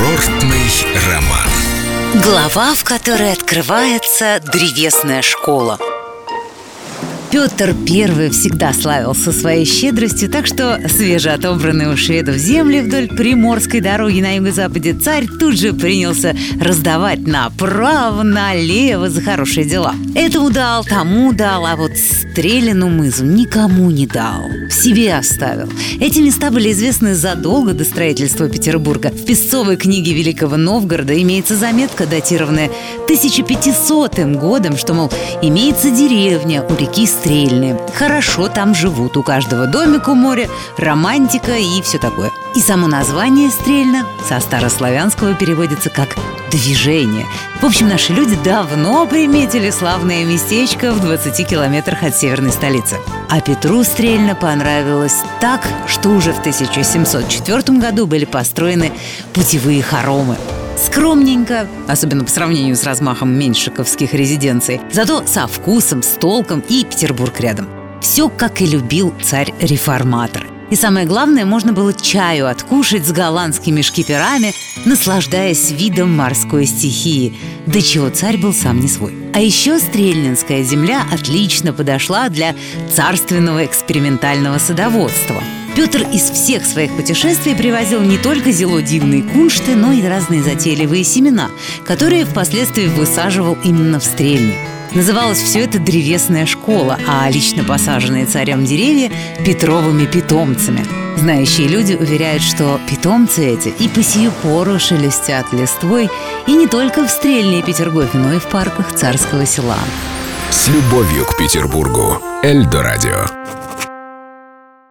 Курортный роман. Глава, в которой открывается древесная школа Петр I всегда славился своей щедростью, так что свежеотобранные у шведов земли вдоль Приморской дороги на юго-западе царь тут же принялся раздавать направо, налево за хорошие дела. Этому дал, тому дал, а вот Стрелину мызу никому не дал. В себе оставил. Эти места были известны задолго до строительства Петербурга. В песцовой книге Великого Новгорода имеется заметка, датированная 1500 годом, что, мол, имеется деревня у реки Стрельные. Хорошо там живут, у каждого домик у моря, романтика и все такое. И само название Стрельно со старославянского переводится как «движение». В общем, наши люди давно приметили славное местечко в 20 километрах от северной столицы. А Петру Стрельно понравилось так, что уже в 1704 году были построены путевые хоромы – Скромненько, особенно по сравнению с размахом меньшиковских резиденций, зато со вкусом, с толком и Петербург рядом. Все, как и любил царь-реформатор. И самое главное, можно было чаю откушать с голландскими шкиперами, наслаждаясь видом морской стихии, до чего царь был сам не свой. А еще Стрельнинская земля отлично подошла для царственного экспериментального садоводства – Петр из всех своих путешествий привозил не только зело дивные куншты, но и разные затейливые семена, которые впоследствии высаживал именно в Стрельне. Называлось все это древесная школа, а лично посаженные царем деревья – Петровыми питомцами. Знающие люди уверяют, что питомцы эти и по сию пору шелестят листвой и не только в Стрельне Петергофе, но и в парках царского села. С любовью к Петербургу. Эльдо радио.